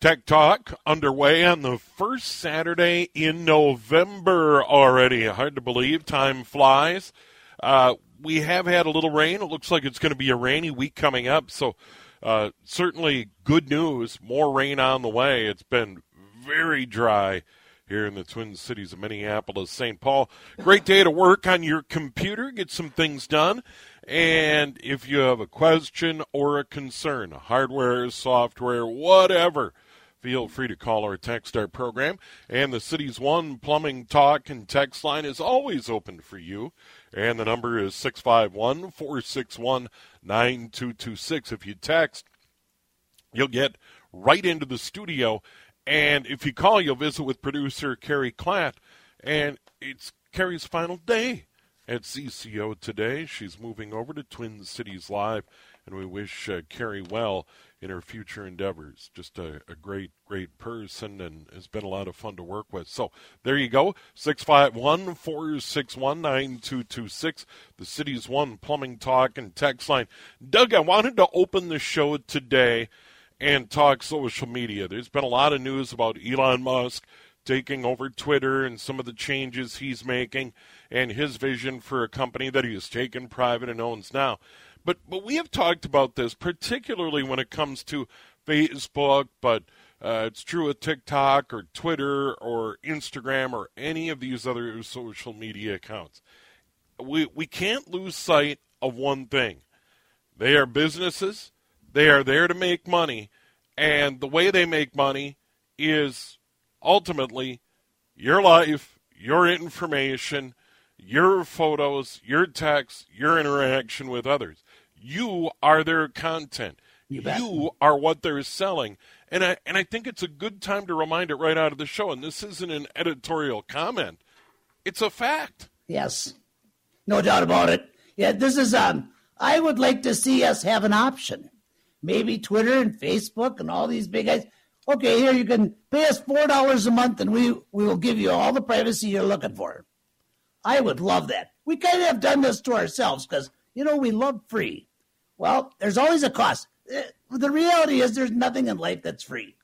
Tech Talk underway on the first Saturday in November already. Hard to believe. Time flies. Uh, we have had a little rain. It looks like it's going to be a rainy week coming up. So, uh, certainly good news. More rain on the way. It's been very dry here in the Twin Cities of Minneapolis, St. Paul. Great day to work on your computer, get some things done. And if you have a question or a concern, hardware, software, whatever, feel free to call or text our program. And the City's One Plumbing Talk and Text line is always open for you. And the number is 651 461 9226. If you text, you'll get right into the studio. And if you call, you'll visit with producer Carrie Klatt. And it's Carrie's final day at CCO today. She's moving over to Twin Cities Live, and we wish uh, Carrie well in her future endeavors. Just a, a, great, great person and has been a lot of fun to work with. So there you go 651 461 9226, the city's one plumbing talk and text line. Doug, I wanted to open the show today and talk social media. There's been a lot of news about Elon Musk taking over Twitter and some of the changes he's making and his vision for a company that he has taken private and owns now. But but we have talked about this particularly when it comes to Facebook, but uh, it's true with TikTok or Twitter or Instagram or any of these other social media accounts. We we can't lose sight of one thing. They are businesses. They are there to make money, and the way they make money is ultimately your life, your information, your photos, your text, your interaction with others. You are their content. You, you, are what they're selling. And I and I think it's a good time to remind it right out of the show. And this isn't an editorial comment. It's a fact. Yes. No doubt about it. Yeah, this is um I would like to see us have an option. Maybe Twitter and Facebook and all these big guys. Okay, here you can pay us four dollars a month and we we will give you all the privacy you're looking for. I would love that. We kind of have done this to ourselves because you know we love free. Well, there's always a cost. Eh, the reality is there's nothing in life that's free.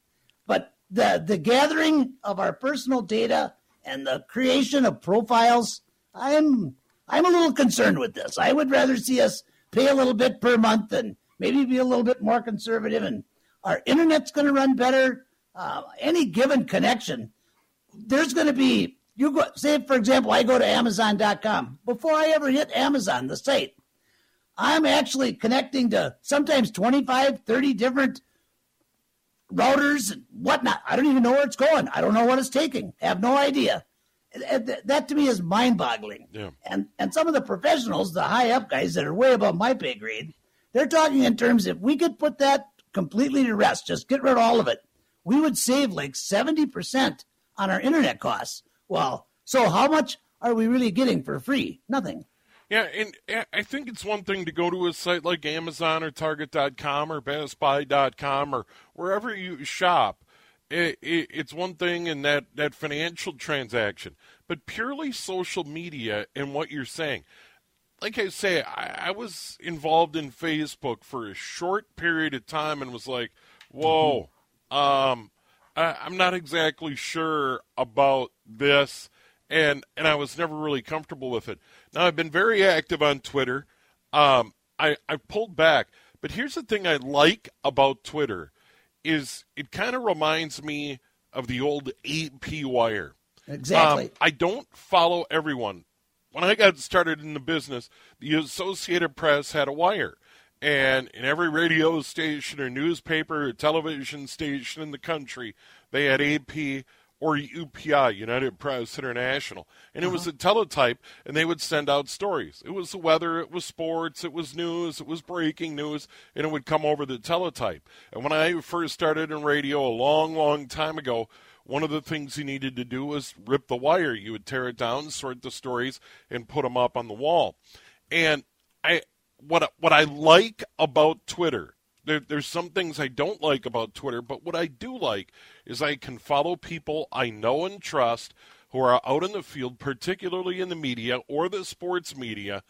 But the the gathering of our personal data and the creation of profiles, I'm I'm a little concerned with this. I would rather see us pay a little bit per month and maybe be a little bit more conservative and our internet's going to run better. Uh, any given connection, there's going to be you go say for example i go to amazon.com before i ever hit amazon the site I'm actually connecting to sometimes 25, 30 different routers and whatnot. I don't even know where it's going. I don't know what it's taking. I have no idea. That to me is mind boggling. Yeah. And, and some of the professionals, the high up guys that are way above my pay grade, they're talking in terms if we could put that completely to rest, just get rid of all of it, we would save like 70% on our internet costs. Well, so how much are we really getting for free? Nothing. Yeah, and I think it's one thing to go to a site like Amazon or Target.com or Best BestBuy.com or wherever you shop. It, it, it's one thing in that, that financial transaction, but purely social media and what you're saying. Like I say, I, I was involved in Facebook for a short period of time and was like, whoa, mm-hmm. um, I, I'm not exactly sure about this and and I was never really comfortable with it. Now I've been very active on Twitter. Um, I I pulled back, but here's the thing I like about Twitter is it kind of reminds me of the old AP wire. Exactly. Um, I don't follow everyone. When I got started in the business, the Associated Press had a wire. And in every radio station or newspaper or television station in the country, they had AP or UPI, United Press International. And it was uh-huh. a teletype, and they would send out stories. It was the weather, it was sports, it was news, it was breaking news, and it would come over the teletype. And when I first started in radio a long, long time ago, one of the things you needed to do was rip the wire. You would tear it down, sort the stories, and put them up on the wall. And I, what what I like about Twitter, there, there's some things I don't like about Twitter, but what I do like is I can follow people I know and trust who are out in the field, particularly in the media or the sports media.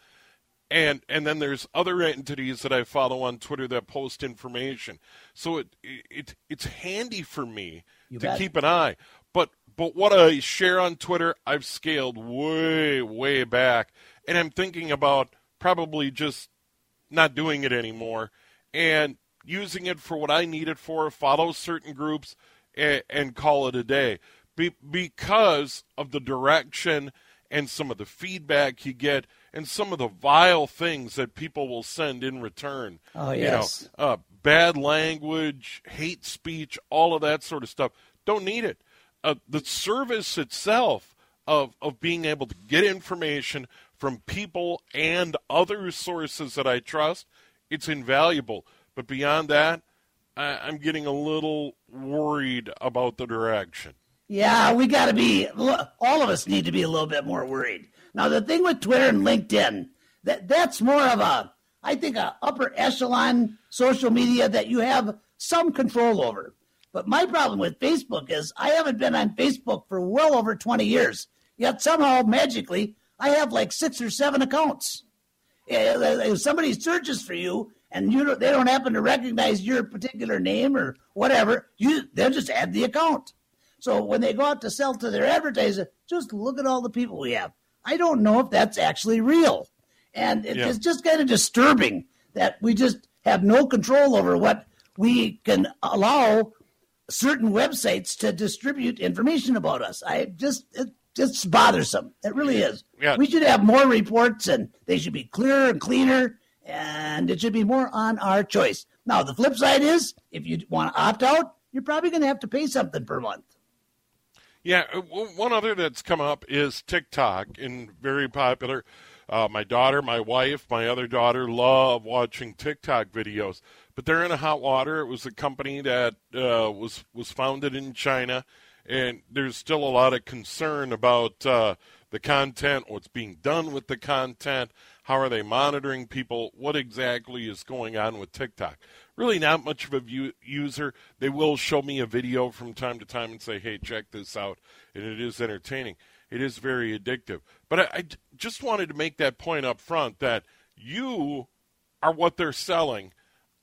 And and then there's other entities that I follow on Twitter that post information. So it it it's handy for me You to bet. keep an eye. But but what I share on Twitter, I've scaled way way back, and I'm thinking about probably just not doing it anymore and using it for what I need it for, follow certain groups, and, and call it a day. Be, because of the direction and some of the feedback you get and some of the vile things that people will send in return. Oh, You yes. know, uh, bad language, hate speech, all of that sort of stuff. Don't need it. Uh, the service itself of, of being able to get information from people and other sources that I trust, it's invaluable. But beyond that, I, I'm getting a little worried about the direction. Yeah, we got to be. All of us need to be a little bit more worried. Now, the thing with Twitter and LinkedIn, that that's more of a, I think, a upper echelon social media that you have some control over. But my problem with Facebook is I haven't been on Facebook for well over 20 years. Yet somehow, magically, I have like six or seven accounts. Eh, eh, eh, if somebody searches for you and you don't, they don't happen to recognize your particular name or whatever, you they'll just add the account. So when they go out to sell to their advertiser, just look at all the people we have. I don't know if that's actually real. And it- Yeah. it's just kind of disturbing that we just have no control over what we can allow certain websites to distribute information about us. I just it just bothersome. It really is. Yeah. We should have more reports and they should be clearer and cleaner and it should be more on our choice. Now the flip side is if you want to opt out, you're probably going to have to pay something per month. Yeah, uh, one other that's come up is TikTok, and very popular. Uh, my daughter, my wife, my other daughter love watching TikTok videos, but they're in a hot water. It was a company that uh, was was founded in China, and there's still a lot of concern about uh, the content, what's being done with the content, how are they monitoring people, what exactly is going on with TikTok. Really, not much of a view, user. They will show me a video from time to time and say, "Hey, check this out," and it is entertaining. It is very addictive. But I just wanted to make that point up front that you are what they're selling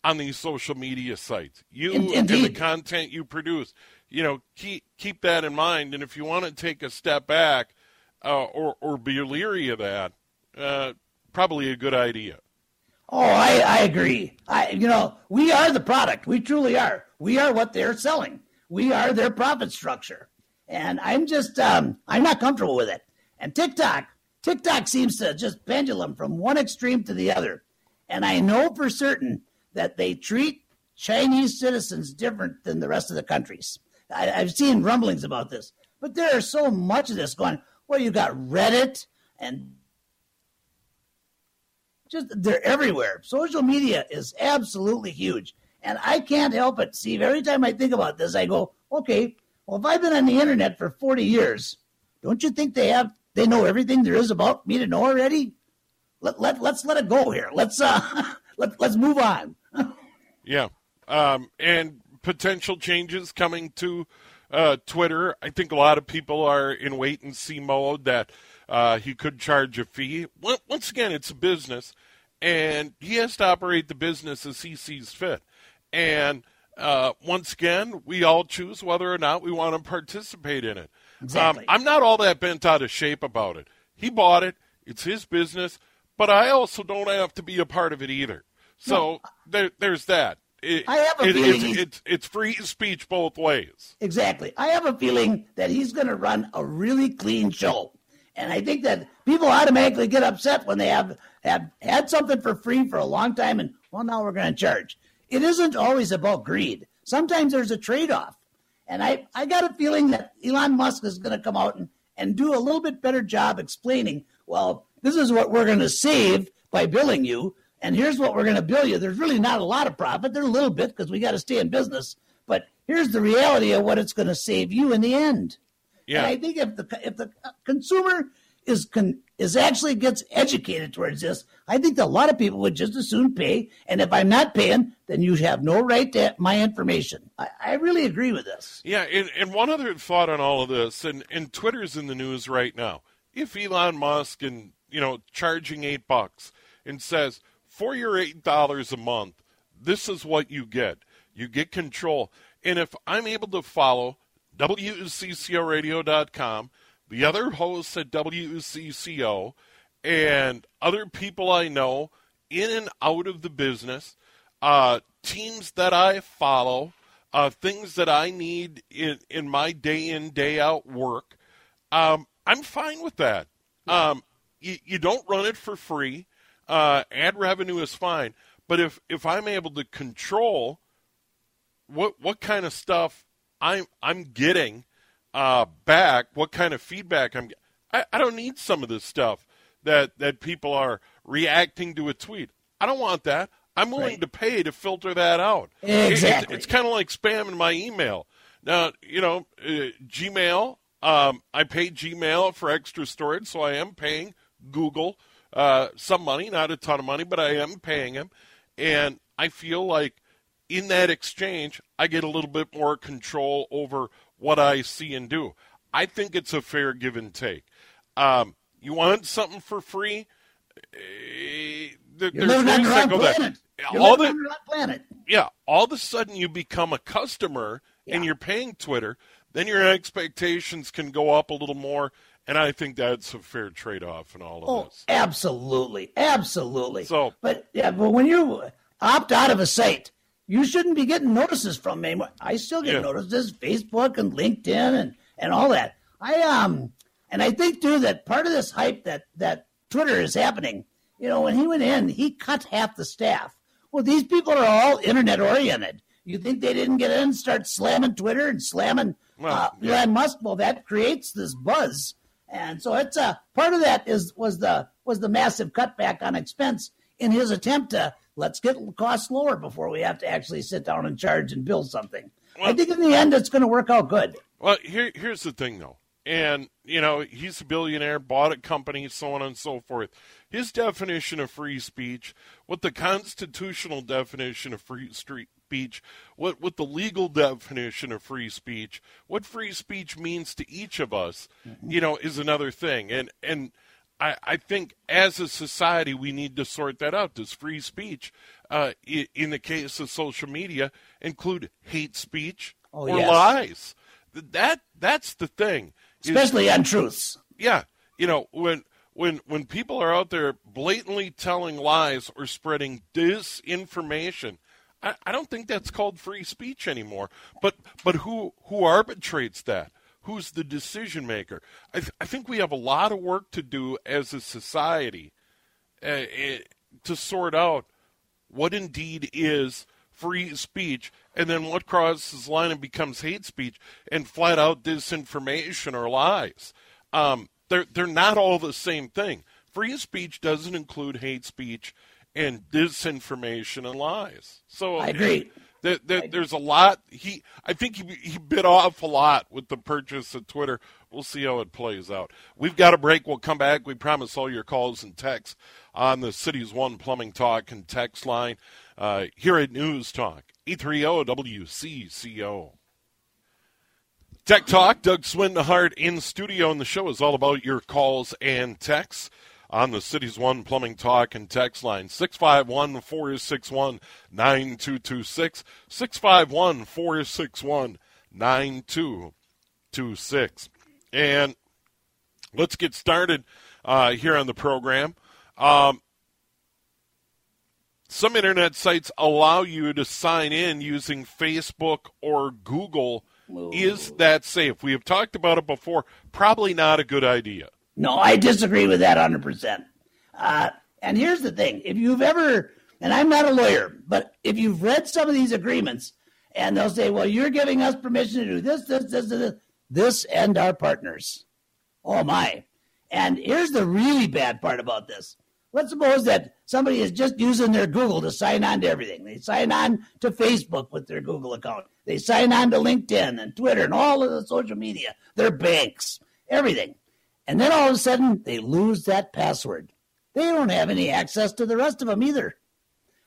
on these social media sites. You In- and the content you produce. You know, keep keep that in mind. And if you want to take a step back uh, or or be leery of that, uh, probably a good idea. Oh, I, I agree. I, you know, we are the product. We truly are. We are what they're selling. We are their profit structure. And I'm just, um, I'm not comfortable with it. And TikTok, TikTok seems to just pendulum from one extreme to the other. And I know for certain that they treat Chinese citizens different than the rest of the countries. I, I've seen rumblings about this, but there is so much of this going. Well, you got Reddit and just they're everywhere. Social media is absolutely huge. And I can't help it. Steve, every time I think about this, I go, okay, well, if I've been on the internet for 40 years, don't you think they have, they know everything there is about me to know already? Let, let, let's let it go here. Let's, uh, let, let's move on. Yeah. Um, and potential changes coming to uh, Twitter. I think a lot of people are in wait and see mode that uh, he could charge a fee. Once again, it's a business, and he has to operate the business as he sees fit. And uh, once again, we all choose whether or not we want to participate in it. Exactly. Um, I'm not all that bent out of shape about it. He bought it, it's his business, but I also don't have to be a part of it either. So there, there's that. it, I have a it, feeling it's, it's it's free speech both ways. Exactly. I have a feeling that he's going to run a really clean show. And I think that people automatically get upset when they have, have had something for free for a long time and, well, now we're going to charge. It isn't always about greed. Sometimes there's a trade off. And I, I got a feeling that Elon Musk is going to come out and, and do a little bit better job explaining, well, this is what we're going to save by billing you. And here's what we're going to bill you. There's really not a lot of profit. There's a little bit because we got to stay in business. But here's the reality of what it's going to save you in the end. Yeah. And I think if the if the consumer is con, is actually gets educated towards this, I think that a lot of people would just as soon pay. And if I'm not paying, then you have no right to my information. I, I really agree with this. Yeah, and, and one other thought on all of this, and, and Twitter's in the news right now. If Elon Musk and you know charging eight bucks and says for your eight dollars a month, this is what you get. You get control. And if I'm able to follow WCCORadio.com, the other hosts at WCCO, and other people I know in and out of the business, uh, teams that I follow, uh, things that I need in, in my day in, day out work, um, I'm fine with that. Um, you, you don't run it for free. Uh, ad revenue is fine. But if, if I'm able to control what what kind of stuff I'm I'm getting uh, back, what kind of feedback I'm. I, I don't need some of this stuff that that people are reacting to a tweet. I don't want that. I'm willing Right. to pay to filter that out. It- it- Exactly. it's kind of like spam in my email. Now, you know, uh, Gmail. Um, I pay Gmail for extra storage, so I am paying Google uh, some money, not a ton of money, but I am paying them, and I feel like in that exchange, I get a little bit more control over what I see and do. I think it's a fair give and take. Um, you want something for free? Eh, there- You're there's ways the that go there. planet. You're All the, planet. yeah, all of a sudden you become a customer and you're paying Twitter, then your expectations can go up a little more, and I think that's a fair trade off in all of Oh, this. absolutely, absolutely. So- but yeah, but when you opt out of a site, you shouldn't be getting notices from me. anymore. I still get Yeah. notices, Facebook and LinkedIn and and all that. I um, and I think too that part of this hype that that Twitter is happening. You know, when he went in, he cut half the staff. Well, these people are all internet oriented. You think they didn't get in and start slamming Twitter and slamming Well, uh, yeah. Elon Musk? Well, that creates this buzz, and so it's a part of that is was the was the massive cutback on expense in his attempt to let's get costs lower before we have to actually sit down and charge and build something. I think in the end it's going to work out good. Well, here, here's the thing, though. And, you know, he's a billionaire, bought a company, so on and so forth. His definition of free speech, what the constitutional definition of free street speech, what, what the legal definition of free speech, what free speech means to each of us, mm-hmm. you know, is another thing. And, and, I, I think as a society we need to sort that out. Does free speech, uh, i- in the case of social media, include hate speech Oh, or yes. lies? That that's the thing. is- Especially untruths. yeah, you know when when when people are out there blatantly telling lies or spreading disinformation. I, I don't think that's called free speech anymore. But but who who arbitrates that? Who's the decision maker? I, th- I think we have a lot of work to do as a society uh, eh, to sort out what indeed is free speech and then what crosses the line and becomes hate speech and flat out disinformation or lies. Um, they're, they're not all the same thing. Free speech doesn't include hate speech and disinformation and lies. So I agree. There, there, there's a lot. He, I think he, he bit off a lot with the purchase of Twitter. We'll see how it plays out. We've got a break. We'll come back. We promise all your calls and texts on the city's one plumbing talk and text line uh, here at News Talk E E30 WCCO. Tech Talk, Doug Swinehart in studio, and the show is all about your calls and texts on the City's One Plumbing Talk and text line 651 461 9226. 651 461 9226. And let's get started uh, here on the program. Um, some internet sites allow you to sign in using Facebook or Google. Is that safe? We have talked about it before. Probably not a good idea. No, I disagree with that 100%. Uh, and here's the thing if you've ever, and I'm not a lawyer, but if you've read some of these agreements, and they'll say, well, you're giving us permission to do this, this, this, this, this, and our partners. Oh, my. And here's the really bad part about this. Let's suppose that somebody is just using their Google to sign on to everything. They sign on to Facebook with their Google account. They sign on to LinkedIn and Twitter and all of the social media, their banks, everything. And then all of a sudden, they lose that password. They don't have any access to the rest of them either.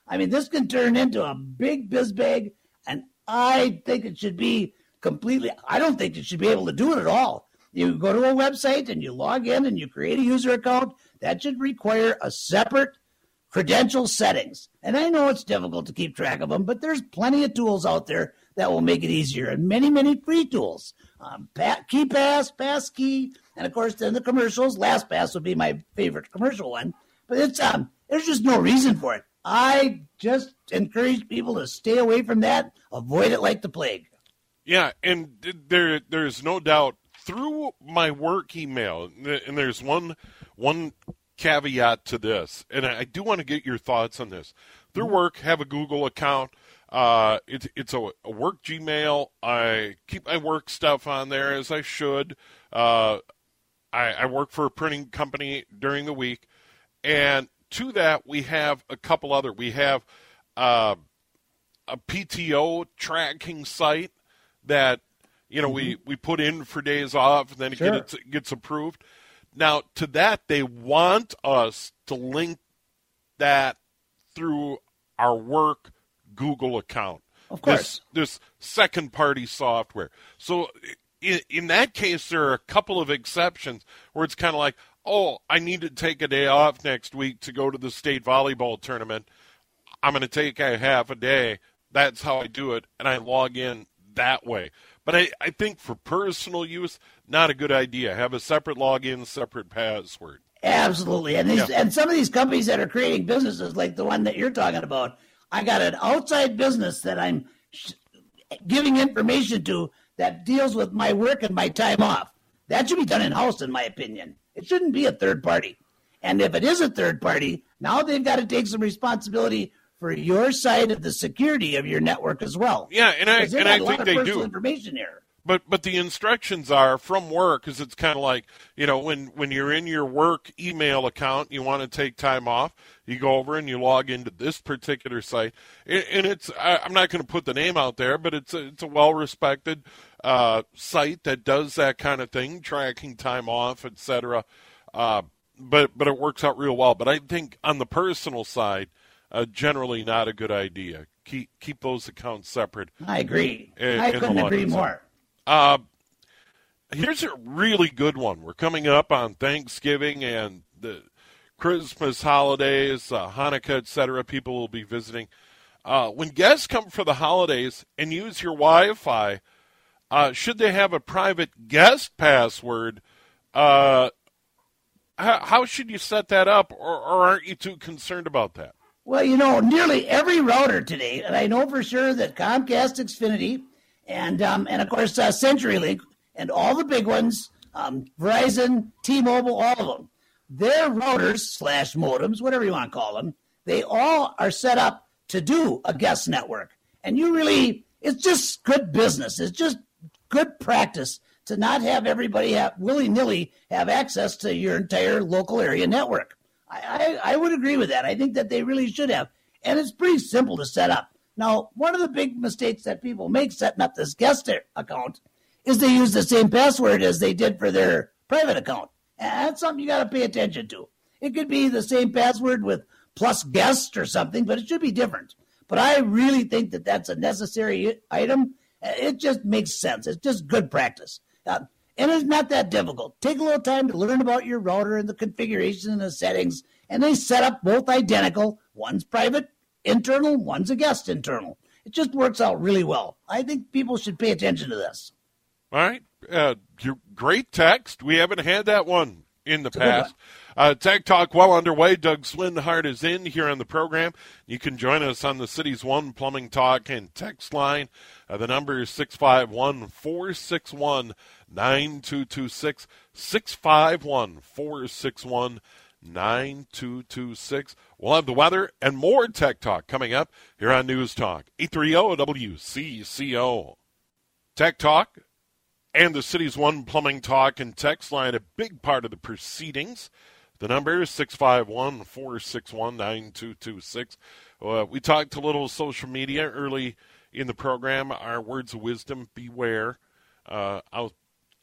I mean, this can turn into a big biz bag, and I think it should be completely, I don't think you should be able to do it at all. You go to a website and you log in and you create a user account. That should require a separate credential settings. And I know it's difficult to keep track of them, but there's plenty of tools out there that will make it easier and many, many free tools. Um, pass key, and of course, then the commercials. Last pass would be my favorite commercial one, but it's um, there's just no reason for it. I just encourage people to stay away from that, avoid it like the plague. Yeah, and there there's no doubt through my work email, and there's one one caveat to this, and I do want to get your thoughts on this. Through work, have a Google account. Uh, it's it's a, a, work Gmail. I keep my work stuff on there as I should. Uh, I, I work for a printing company during the week, and to that we have a couple other. We have uh, a PTO tracking site that you know mm-hmm. we we put in for days off, and then it, sure. gets, it gets approved. Now, to that, they want us to link that through our work Google account. Of course. This, this second party software. So, in, in that case, there are a couple of exceptions where it's kind of like, oh, I need to take a day off next week to go to the state volleyball tournament. I'm going to take a half a day. That's how I do it. And I log in that way. But I, I think for personal use, not a good idea. Have a separate login, separate password. Absolutely. And these, yeah. and some of these companies that are creating businesses like the one that you're talking about, I got an outside business that I'm sh- giving information to that deals with my work and my time off. That should be done in house, in my opinion. It shouldn't be a third party. And if it is a third party, now they've got to take some responsibility for your side of the security of your network as well. Yeah, and I and I think they do information here. But but the instructions are from work because it's kind of like you know when when you're in your work email account, you want to take time off. You go over and you log into this particular site, and it's I'm not going to put the name out there, but it's a, it's a well respected uh, site that does that kind of thing, tracking time off, etc. Uh, but but it works out real well. But I think on the personal side, uh, generally not a good idea. Keep keep those accounts separate. I agree. In, I couldn't agree more. Uh, here's a really good one. We're coming up on Thanksgiving and the Christmas holidays, uh, Hanukkah, etc. People will be visiting. Uh, when guests come for the holidays and use your Wi-Fi, uh, should they have a private guest password? Uh, how, how, should you set that up, or, or aren't you too concerned about that? Well, you know, nearly every router today, and I know for sure that Comcast, Xfinity, and um, and of course uh, CenturyLink, and all the big ones, um, Verizon, T-Mobile, all of them, their routers slash modems, whatever you want to call them, they all are set up to do a guest network, and you really, it's just good business. It's just good practice to not have everybody have willy nilly have access to your entire local area network. I, I, I would agree with that. I think that they really should have. And it's pretty simple to set up. Now, one of the big mistakes that people make setting up this guest account is they use the same password as they did for their private account. And that's something you got to pay attention to. It could be the same password with plus guest or something, but it should be different. But I really think that that's a necessary item. It just makes sense. It's just good practice. Uh, and it's not that difficult. Take a little time to learn about your router and the configuration and the settings, and they set up both identical. One's private internal, one's a guest internal. It just works out really well. I think people should pay attention to this. All right. Uh, great text. We haven't had that one in the past. Uh, Tech Talk well underway. Doug Swinehart is in here on the program. You can join us on the City's One Plumbing Talk and text line. Uh, the number is 651 461 9226. 651 461 9226. We'll have the weather and more Tech Talk coming up here on News Talk 830 WCCO. Tech Talk and the City's One Plumbing Talk and text line, a big part of the proceedings. The number is 651 461 9226. Uh, we talked a little social media early in the program. Our words of wisdom beware uh, out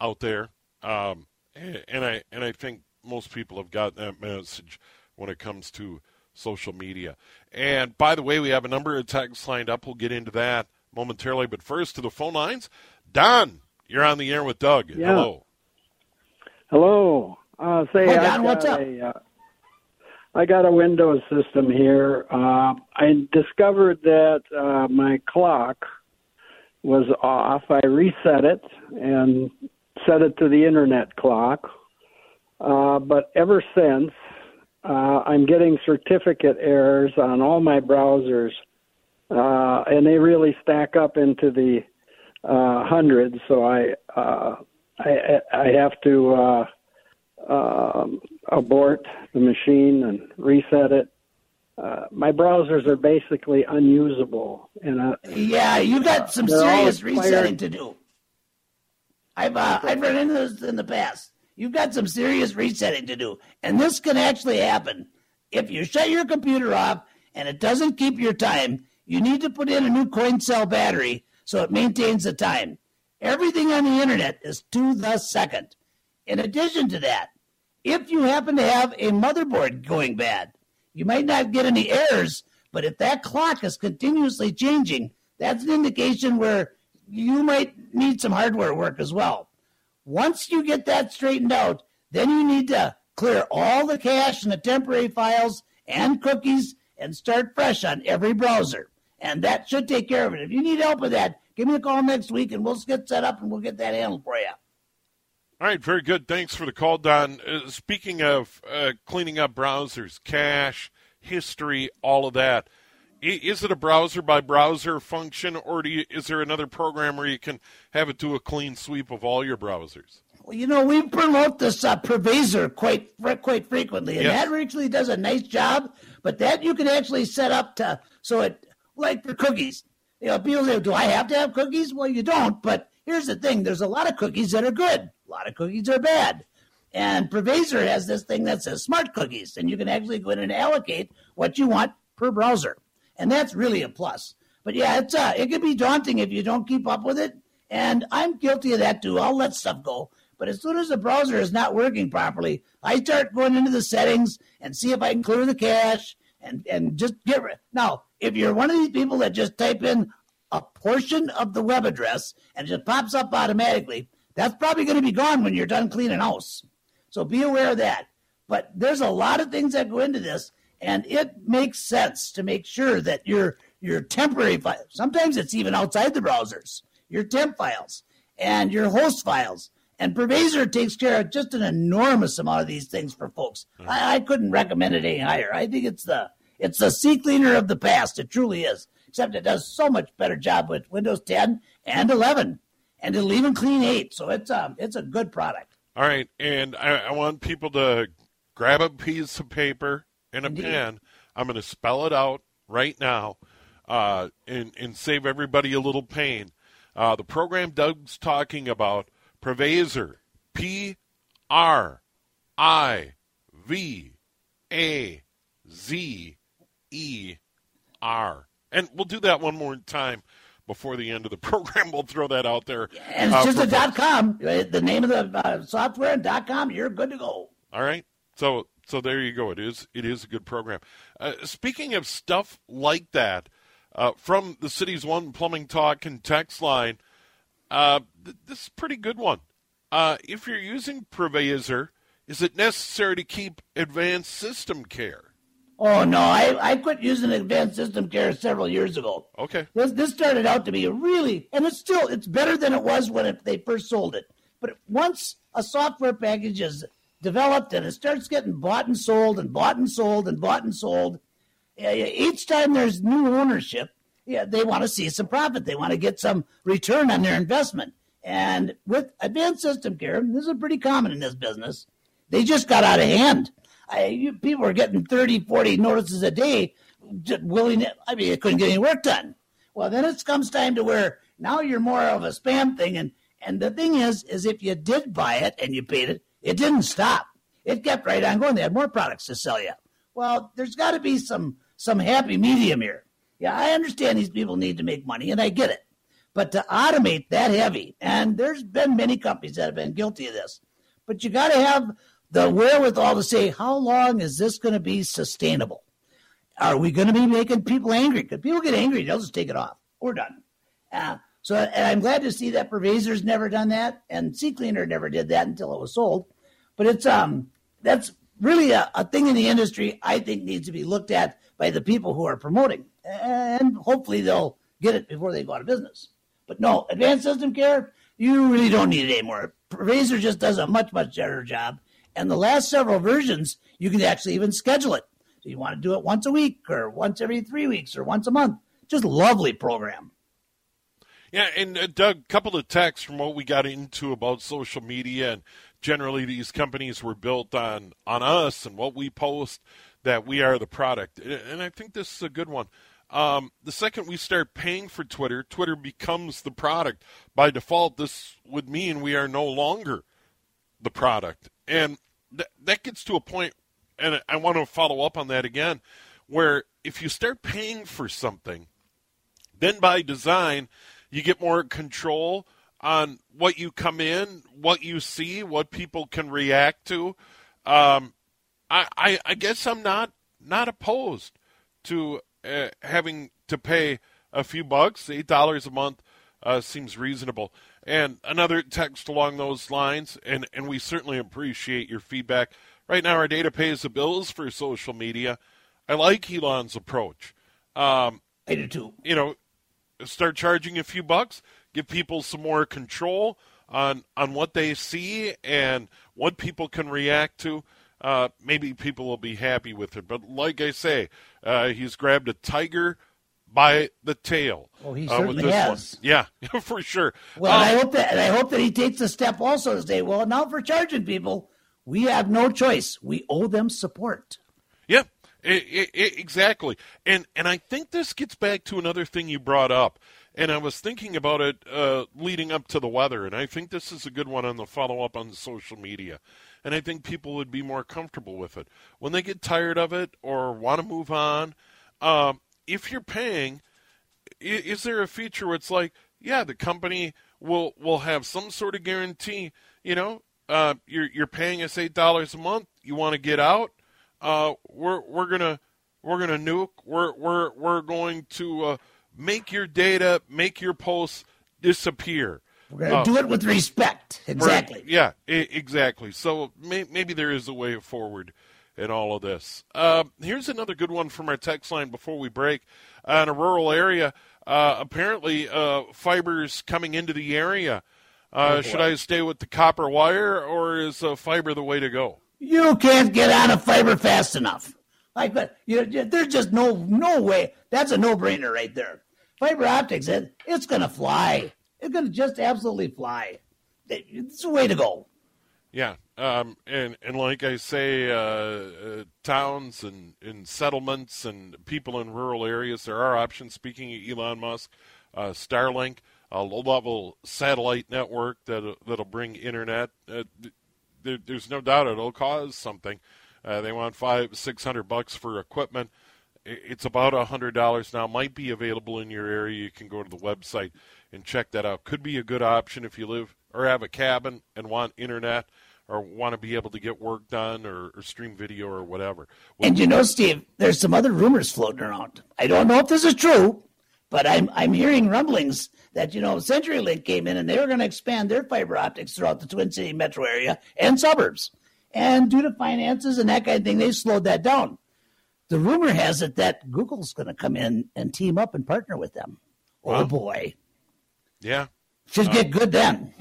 out there. Um, and I and I think most people have got that message when it comes to social media. And by the way, we have a number of texts lined up. We'll get into that momentarily. But first, to the phone lines. Don, you're on the air with Doug. Yeah. Hello. Hello. Uh, say, Hey, I Don, what's got up? A, uh, I got a Windows system here. Uh, I discovered that uh, my clock was off. I reset it and set it to the internet clock. Uh, but ever since, uh, I'm getting certificate errors on all my browsers, uh, and they really stack up into the uh, hundreds. So I, uh, I, I have to. Uh, um, abort the machine and reset it. Uh, my browsers are basically unusable, and uh, Yeah, you've got some serious resetting to do. I've uh, I've run into this in the past. You've got some serious resetting to do, and this can actually happen if you shut your computer off and it doesn't keep your time. You need to put in a new coin cell battery so it maintains the time. Everything on the internet is to the second. In addition to that, if you happen to have a motherboard going bad, you might not get any errors, but if that clock is continuously changing, that's an indication where you might need some hardware work as well. Once you get that straightened out, then you need to clear all the cache and the temporary files and cookies and start fresh on every browser. And that should take care of it. If you need help with that, give me a call next week and we'll get set up and we'll get that handled for you. All right, very good. Thanks for the call, Don. Uh, speaking of uh, cleaning up browsers, cache, history, all of that, is it a browser by browser function, or do you, is there another program where you can have it do a clean sweep of all your browsers? Well, you know, we promote this uh, PrivaZer quite quite frequently, and Yes. that actually does a nice job. But that you can actually set up to so it like for cookies. You know, people say, "Do I have to have cookies?" Well, you don't. But here's the thing: there's a lot of cookies that are good, a lot of cookies are bad. And PrivaZer has this thing that says smart cookies, and you can actually go in and allocate what you want per browser, and that's really a plus. But yeah, it's uh, it could be daunting if you don't keep up with it, and I'm guilty of that too. I'll let stuff go, but as soon as the browser is not working properly, I start going into the settings and see if I can clear the cache and and just get rid. Now, if you're one of these people that just type in a portion of the web address and it just pops up automatically, that's probably going to be gone when you're done cleaning house. So be aware of that. But there's a lot of things that go into this, and it makes sense to make sure that your your temporary files. Sometimes it's even outside the browsers. Your temp files and your host files. And PrivaZer takes care of just an enormous amount of these things for folks. I, I couldn't recommend it any higher. I think it's the it's the CCleaner of the past. It truly is. Except it does so much better job with Windows 10 and 11, and it'll even clean 8. So it's um it's a good product. All right, and I, I want people to grab a piece of paper and a Indeed. pen. I'm going to spell it out right now uh, and, and save everybody a little pain. Uh, the program Doug's talking about, PrivaZer, P R I V A Z E R. And we'll do that one more time before the end of the program. We'll throw that out there. And it's uh, just a dot com. uh, The name of the uh, software and dot com. You're good to go. All right. So so there you go. It is it is a good program. Uh, speaking of stuff like that, uh, from the city's one plumbing talk and text line, uh, th- this is a pretty good one. Uh, if you're using PrivaZer, is it necessary to keep advanced system care? Oh no, I, I quit using advanced system care several years ago. Okay. This this started out to be a really, and it's still it's better than it was when it, they first sold it. But once a software package is developed and it starts getting bought and sold and bought and sold and bought and sold. Each time there's new ownership, yeah, they want to see some profit. They want to get some return on their investment. And with advanced system care, this is pretty common in this business. They just got out of hand. I, you, people are getting 30, 40 notices a day, just willing. I mean, they couldn't get any work done. Well, then it comes time to where now you're more of a spam thing. And, and the thing is, is if you did buy it and you paid it, it didn't stop. It kept right on going. They had more products to sell you. Well, there's got to be some some happy medium here. Yeah, I understand these people need to make money, and I get it. But to automate that heavy, and there's been many companies that have been guilty of this, but you got to have the wherewithal to say, how long is this going to be sustainable? Are we going to be making people angry? Because people get angry, they'll just take it off. We're done. Uh, so, I'm glad to see that PrivaZer's never done that, and CCleaner never did that until it was sold. But it's um, that's really a, a thing in the industry I think needs to be looked at by the people who are promoting, and hopefully they'll get it before they go out of business. But no, advanced system care, you really don't need it anymore. Razor just does a much, much better job. And the last several versions, you can actually even schedule it. So you want to do it once a week or once every three weeks or once a month. Just lovely program. Yeah, and uh, Doug, a couple of texts from what we got into about social media and generally these companies were built on on us and what we post that we are the product. And I think this is a good one. Um, the second we start paying for Twitter, Twitter becomes the product. By default, this would mean we are no longer the product. And th- that gets to a point, and I want to follow up on that again, where if you start paying for something, then by design, you get more control on what you come in, what you see, what people can react to. Um, I, I, I guess I'm not not opposed to uh, having to pay a few bucks. Eight dollars a month uh, seems reasonable. And another text along those lines, and, and we certainly appreciate your feedback. Right now, our data pays the bills for social media. I like Elon's approach. Um, I do too. You know, start charging a few bucks, give people some more control on on what they see and what people can react to uh, maybe people will be happy with it. But like I say, uh, he's grabbed a tiger by the tail. Oh, he uh, has. One. Yeah, for sure. Well, um, I hope that, and I hope that he takes a step also to say, well, now for charging people, we have no choice. We owe them support. Yeah, it, it, exactly. And and I think this gets back to another thing you brought up. And I was thinking about it uh, leading up to the weather, and I think this is a good one on the follow up on social media and I think people would be more comfortable with it. When they get tired of it or want to move on, um, if you're paying, is there a feature where it's like, yeah, the company will will have some sort of guarantee? You know, uh, you're you're paying us eight dollars a month. You want to get out? Uh, we're we're gonna we're gonna nuke. We're we're we're going to uh, make your data, make your posts disappear. We're going to oh. do it with respect. Exactly. Right. Yeah, I- exactly. So may- maybe there is a way forward in all of this. Uh, here's another good one from our text line before we break. Uh, in a rural area, uh, apparently uh, fibers coming into the area. Uh, oh, should I stay with the copper wire or is uh, fiber the way to go? You can't get out of fiber fast enough. Like, but you, there's just no no way. That's a no brainer right there. Fiber optics, it, it's going to fly. It's going to just absolutely fly. It's a way to go. Yeah, um, and and like I say, uh, uh, towns and, and settlements and people in rural areas, there are options. Speaking of Elon Musk, uh, Starlink, a low-level satellite network that that'll bring internet. Uh, there, there's no doubt it'll cause something. Uh, they want five, six hundred bucks for equipment. It's about a hundred dollars now. Might be available in your area. You can go to the website and check that out. Could be a good option if you live or have a cabin and want internet or want to be able to get work done or, or stream video or whatever. Well, and you know, Steve, there's some other rumors floating around. I don't know if this is true, but I'm I'm hearing rumblings that you know CenturyLink came in and they were going to expand their fiber optics throughout the Twin City metro area and suburbs. And due to finances and that kind of thing, they slowed that down. The rumor has it that Google's going to come in and team up and partner with them. Oh, wow. Oh boy! Yeah. Should uh, get good then.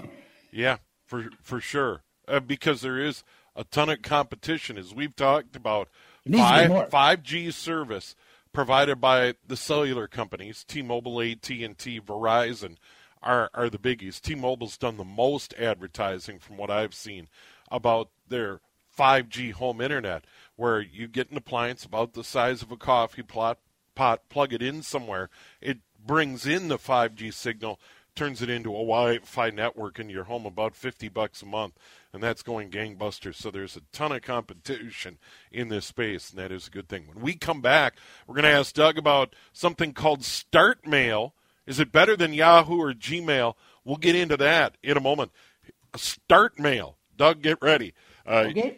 Yeah, for for sure. Uh, because there is a ton of competition, as we've talked about. It needs to be more. Five G service provided by the cellular companies, T-Mobile, AT&T, Verizon are are the biggies. T-Mobile's done the most advertising from what I've seen about their 5G home internet, where you get an appliance about the size of a coffee pot, pot plug it in somewhere, it brings in the 5G signal, turns it into a Wi-Fi network in your home about 50 bucks a month, and that's going gangbusters. So there's a ton of competition in this space, and that is a good thing. When we come back, we're going to ask Doug about something called Start Mail. Is it better than Yahoo or Gmail? We'll get into that in a moment. Start Mail. Doug, get ready. Uh, Okay.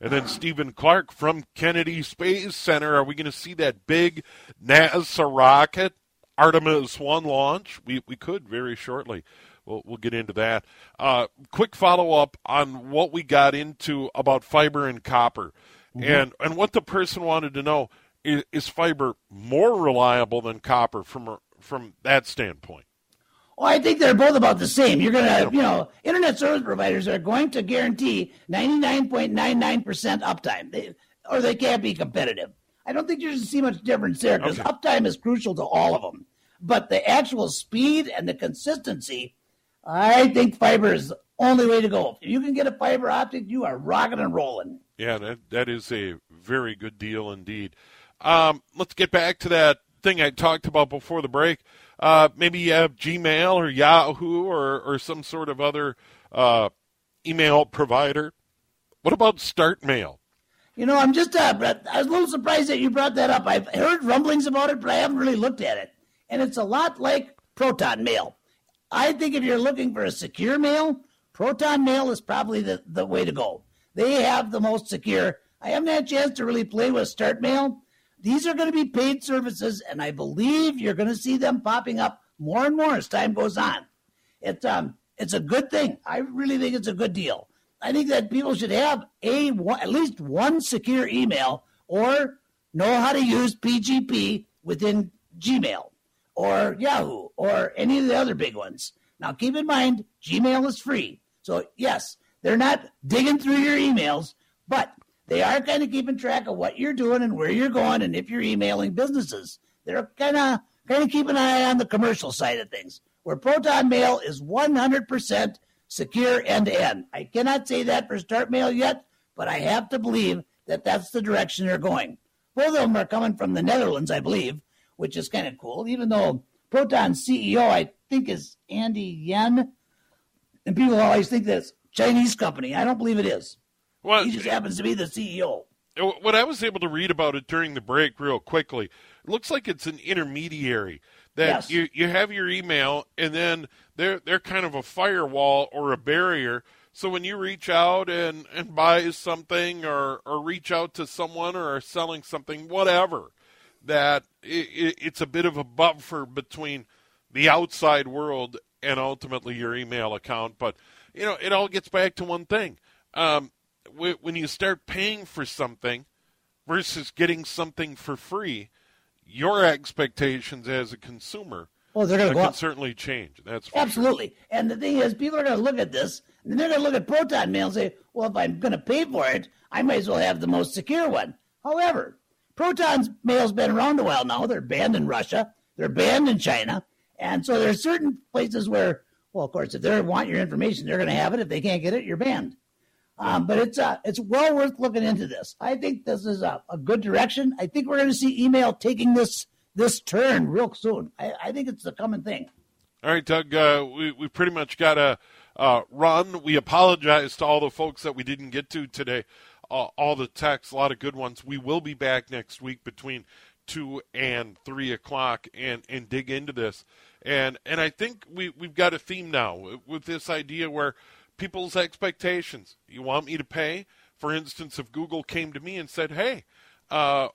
And then Stephen Clark from Kennedy Space Center. Are we going to see that big NASA rocket, Artemis 1 launch? We, we could very shortly. We'll, we'll get into that. Uh, quick follow up on what we got into about fiber and copper. And, and what the person wanted to know is, is fiber more reliable than copper from, from that standpoint? Well, I think they're both about the same. You're going to, you know, internet service providers are going to guarantee 99.99% uptime, they, or they can't be competitive. I don't think you're going to see much difference there because Okay. uptime is crucial to all of them. But the actual speed and the consistency, I think fiber is the only way to go. If you can get a fiber optic, you are rocking and rolling. Yeah, that, that is a very good deal indeed. Um, let's get back to that thing I talked about before the break. Uh, maybe you have Gmail or Yahoo or, or some sort of other uh, email provider. What about Start Mail? You know, I'm just, uh, I was a little surprised that you brought that up. I've heard rumblings about it, but I haven't really looked at it. And it's a lot like Proton Mail. I think if you're looking for a secure mail, Proton Mail is probably the, the way to go. They have the most secure. I haven't had a chance to really play with Start Mail. These are going to be paid services, and I believe you're going to see them popping up more and more as time goes on. It's um, it's a good thing. I really think it's a good deal. I think that people should have a at least one secure email or know how to use PGP within Gmail or Yahoo or any of the other big ones. Now, keep in mind, Gmail is free. So, yes, they're not digging through your emails, but they are kind of keeping track of what you're doing and where you're going and if you're emailing businesses. They're kind of kind of keep an eye on the commercial side of things. Where Proton Mail is 100% secure end to end. I cannot say that for Start Mail yet, but I have to believe that that's the direction they're going. Both of them are coming from the Netherlands, I believe, which is kind of cool. Even though Proton CEO, I think, is Andy Yen, and people always think that's Chinese company. I don't believe it is. Well, He just happens to be the CEO. what I was able to read about it during the break, real quickly, it looks like it's an intermediary that Yes. you you have your email, and then they're they're kind of a firewall or a barrier. So when you reach out and and buy something or or reach out to someone or are selling something, whatever, that it, it's a bit of a buffer between the outside world and ultimately your email account. But you know, it all gets back to one thing: um, when you start paying for something versus getting something for free, your expectations as a consumer. Oh, they're going to uh, go can up. certainly change. That's absolutely. Sure. And the thing is, people are going to look at this and they're going to look at Proton Mail and say, "Well, if I'm going to pay for it, I might as well have the most secure one." However, proton mail's been around a while now. They're banned in Russia. They're banned in China. And so there's certain places where, well, of course, if they want your information, they're going to have it. If they can't get it, you're banned. Um, but it's uh, it's well worth looking into this. I think this is a, a good direction. I think we're going to see email taking this this turn real soon. I, I think it's a coming thing. All right, Doug. Uh, we we pretty much got a uh, run. We apologize to all the folks that we didn't get to today. Uh, all the texts, a lot of good ones. We will be back next week between two and three o'clock and and dig into this. And and I think we we've got a theme now with this idea where people's expectations. You want me to pay? For instance, if Google came to me and said, "Hey, uh,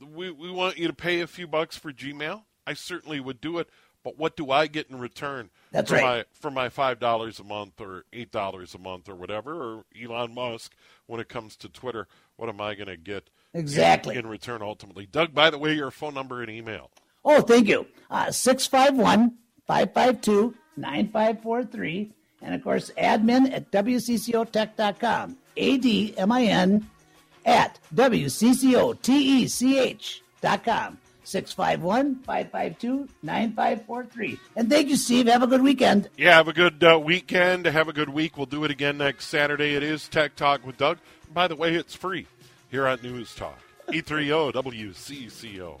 we we want you to pay a few bucks for Gmail," I certainly would do it. But what do I get in return That's for right. my for my five dollars a month or eight dollars a month or whatever? Or Elon Musk, when it comes to Twitter, what am I going to get exactly in, in return ultimately? Doug, by the way, your phone number and email. Oh, thank you. Uh, 651 552 9543. And of course, admin at WCCOtech.com. A D M I N at WCCOTECH.com. 651 552 9543. And thank you, Steve. Have a good weekend. Yeah, have a good uh, weekend. Have a good week. We'll do it again next Saturday. It is Tech Talk with Doug. By the way, it's free here on News Talk. E30 WCCO.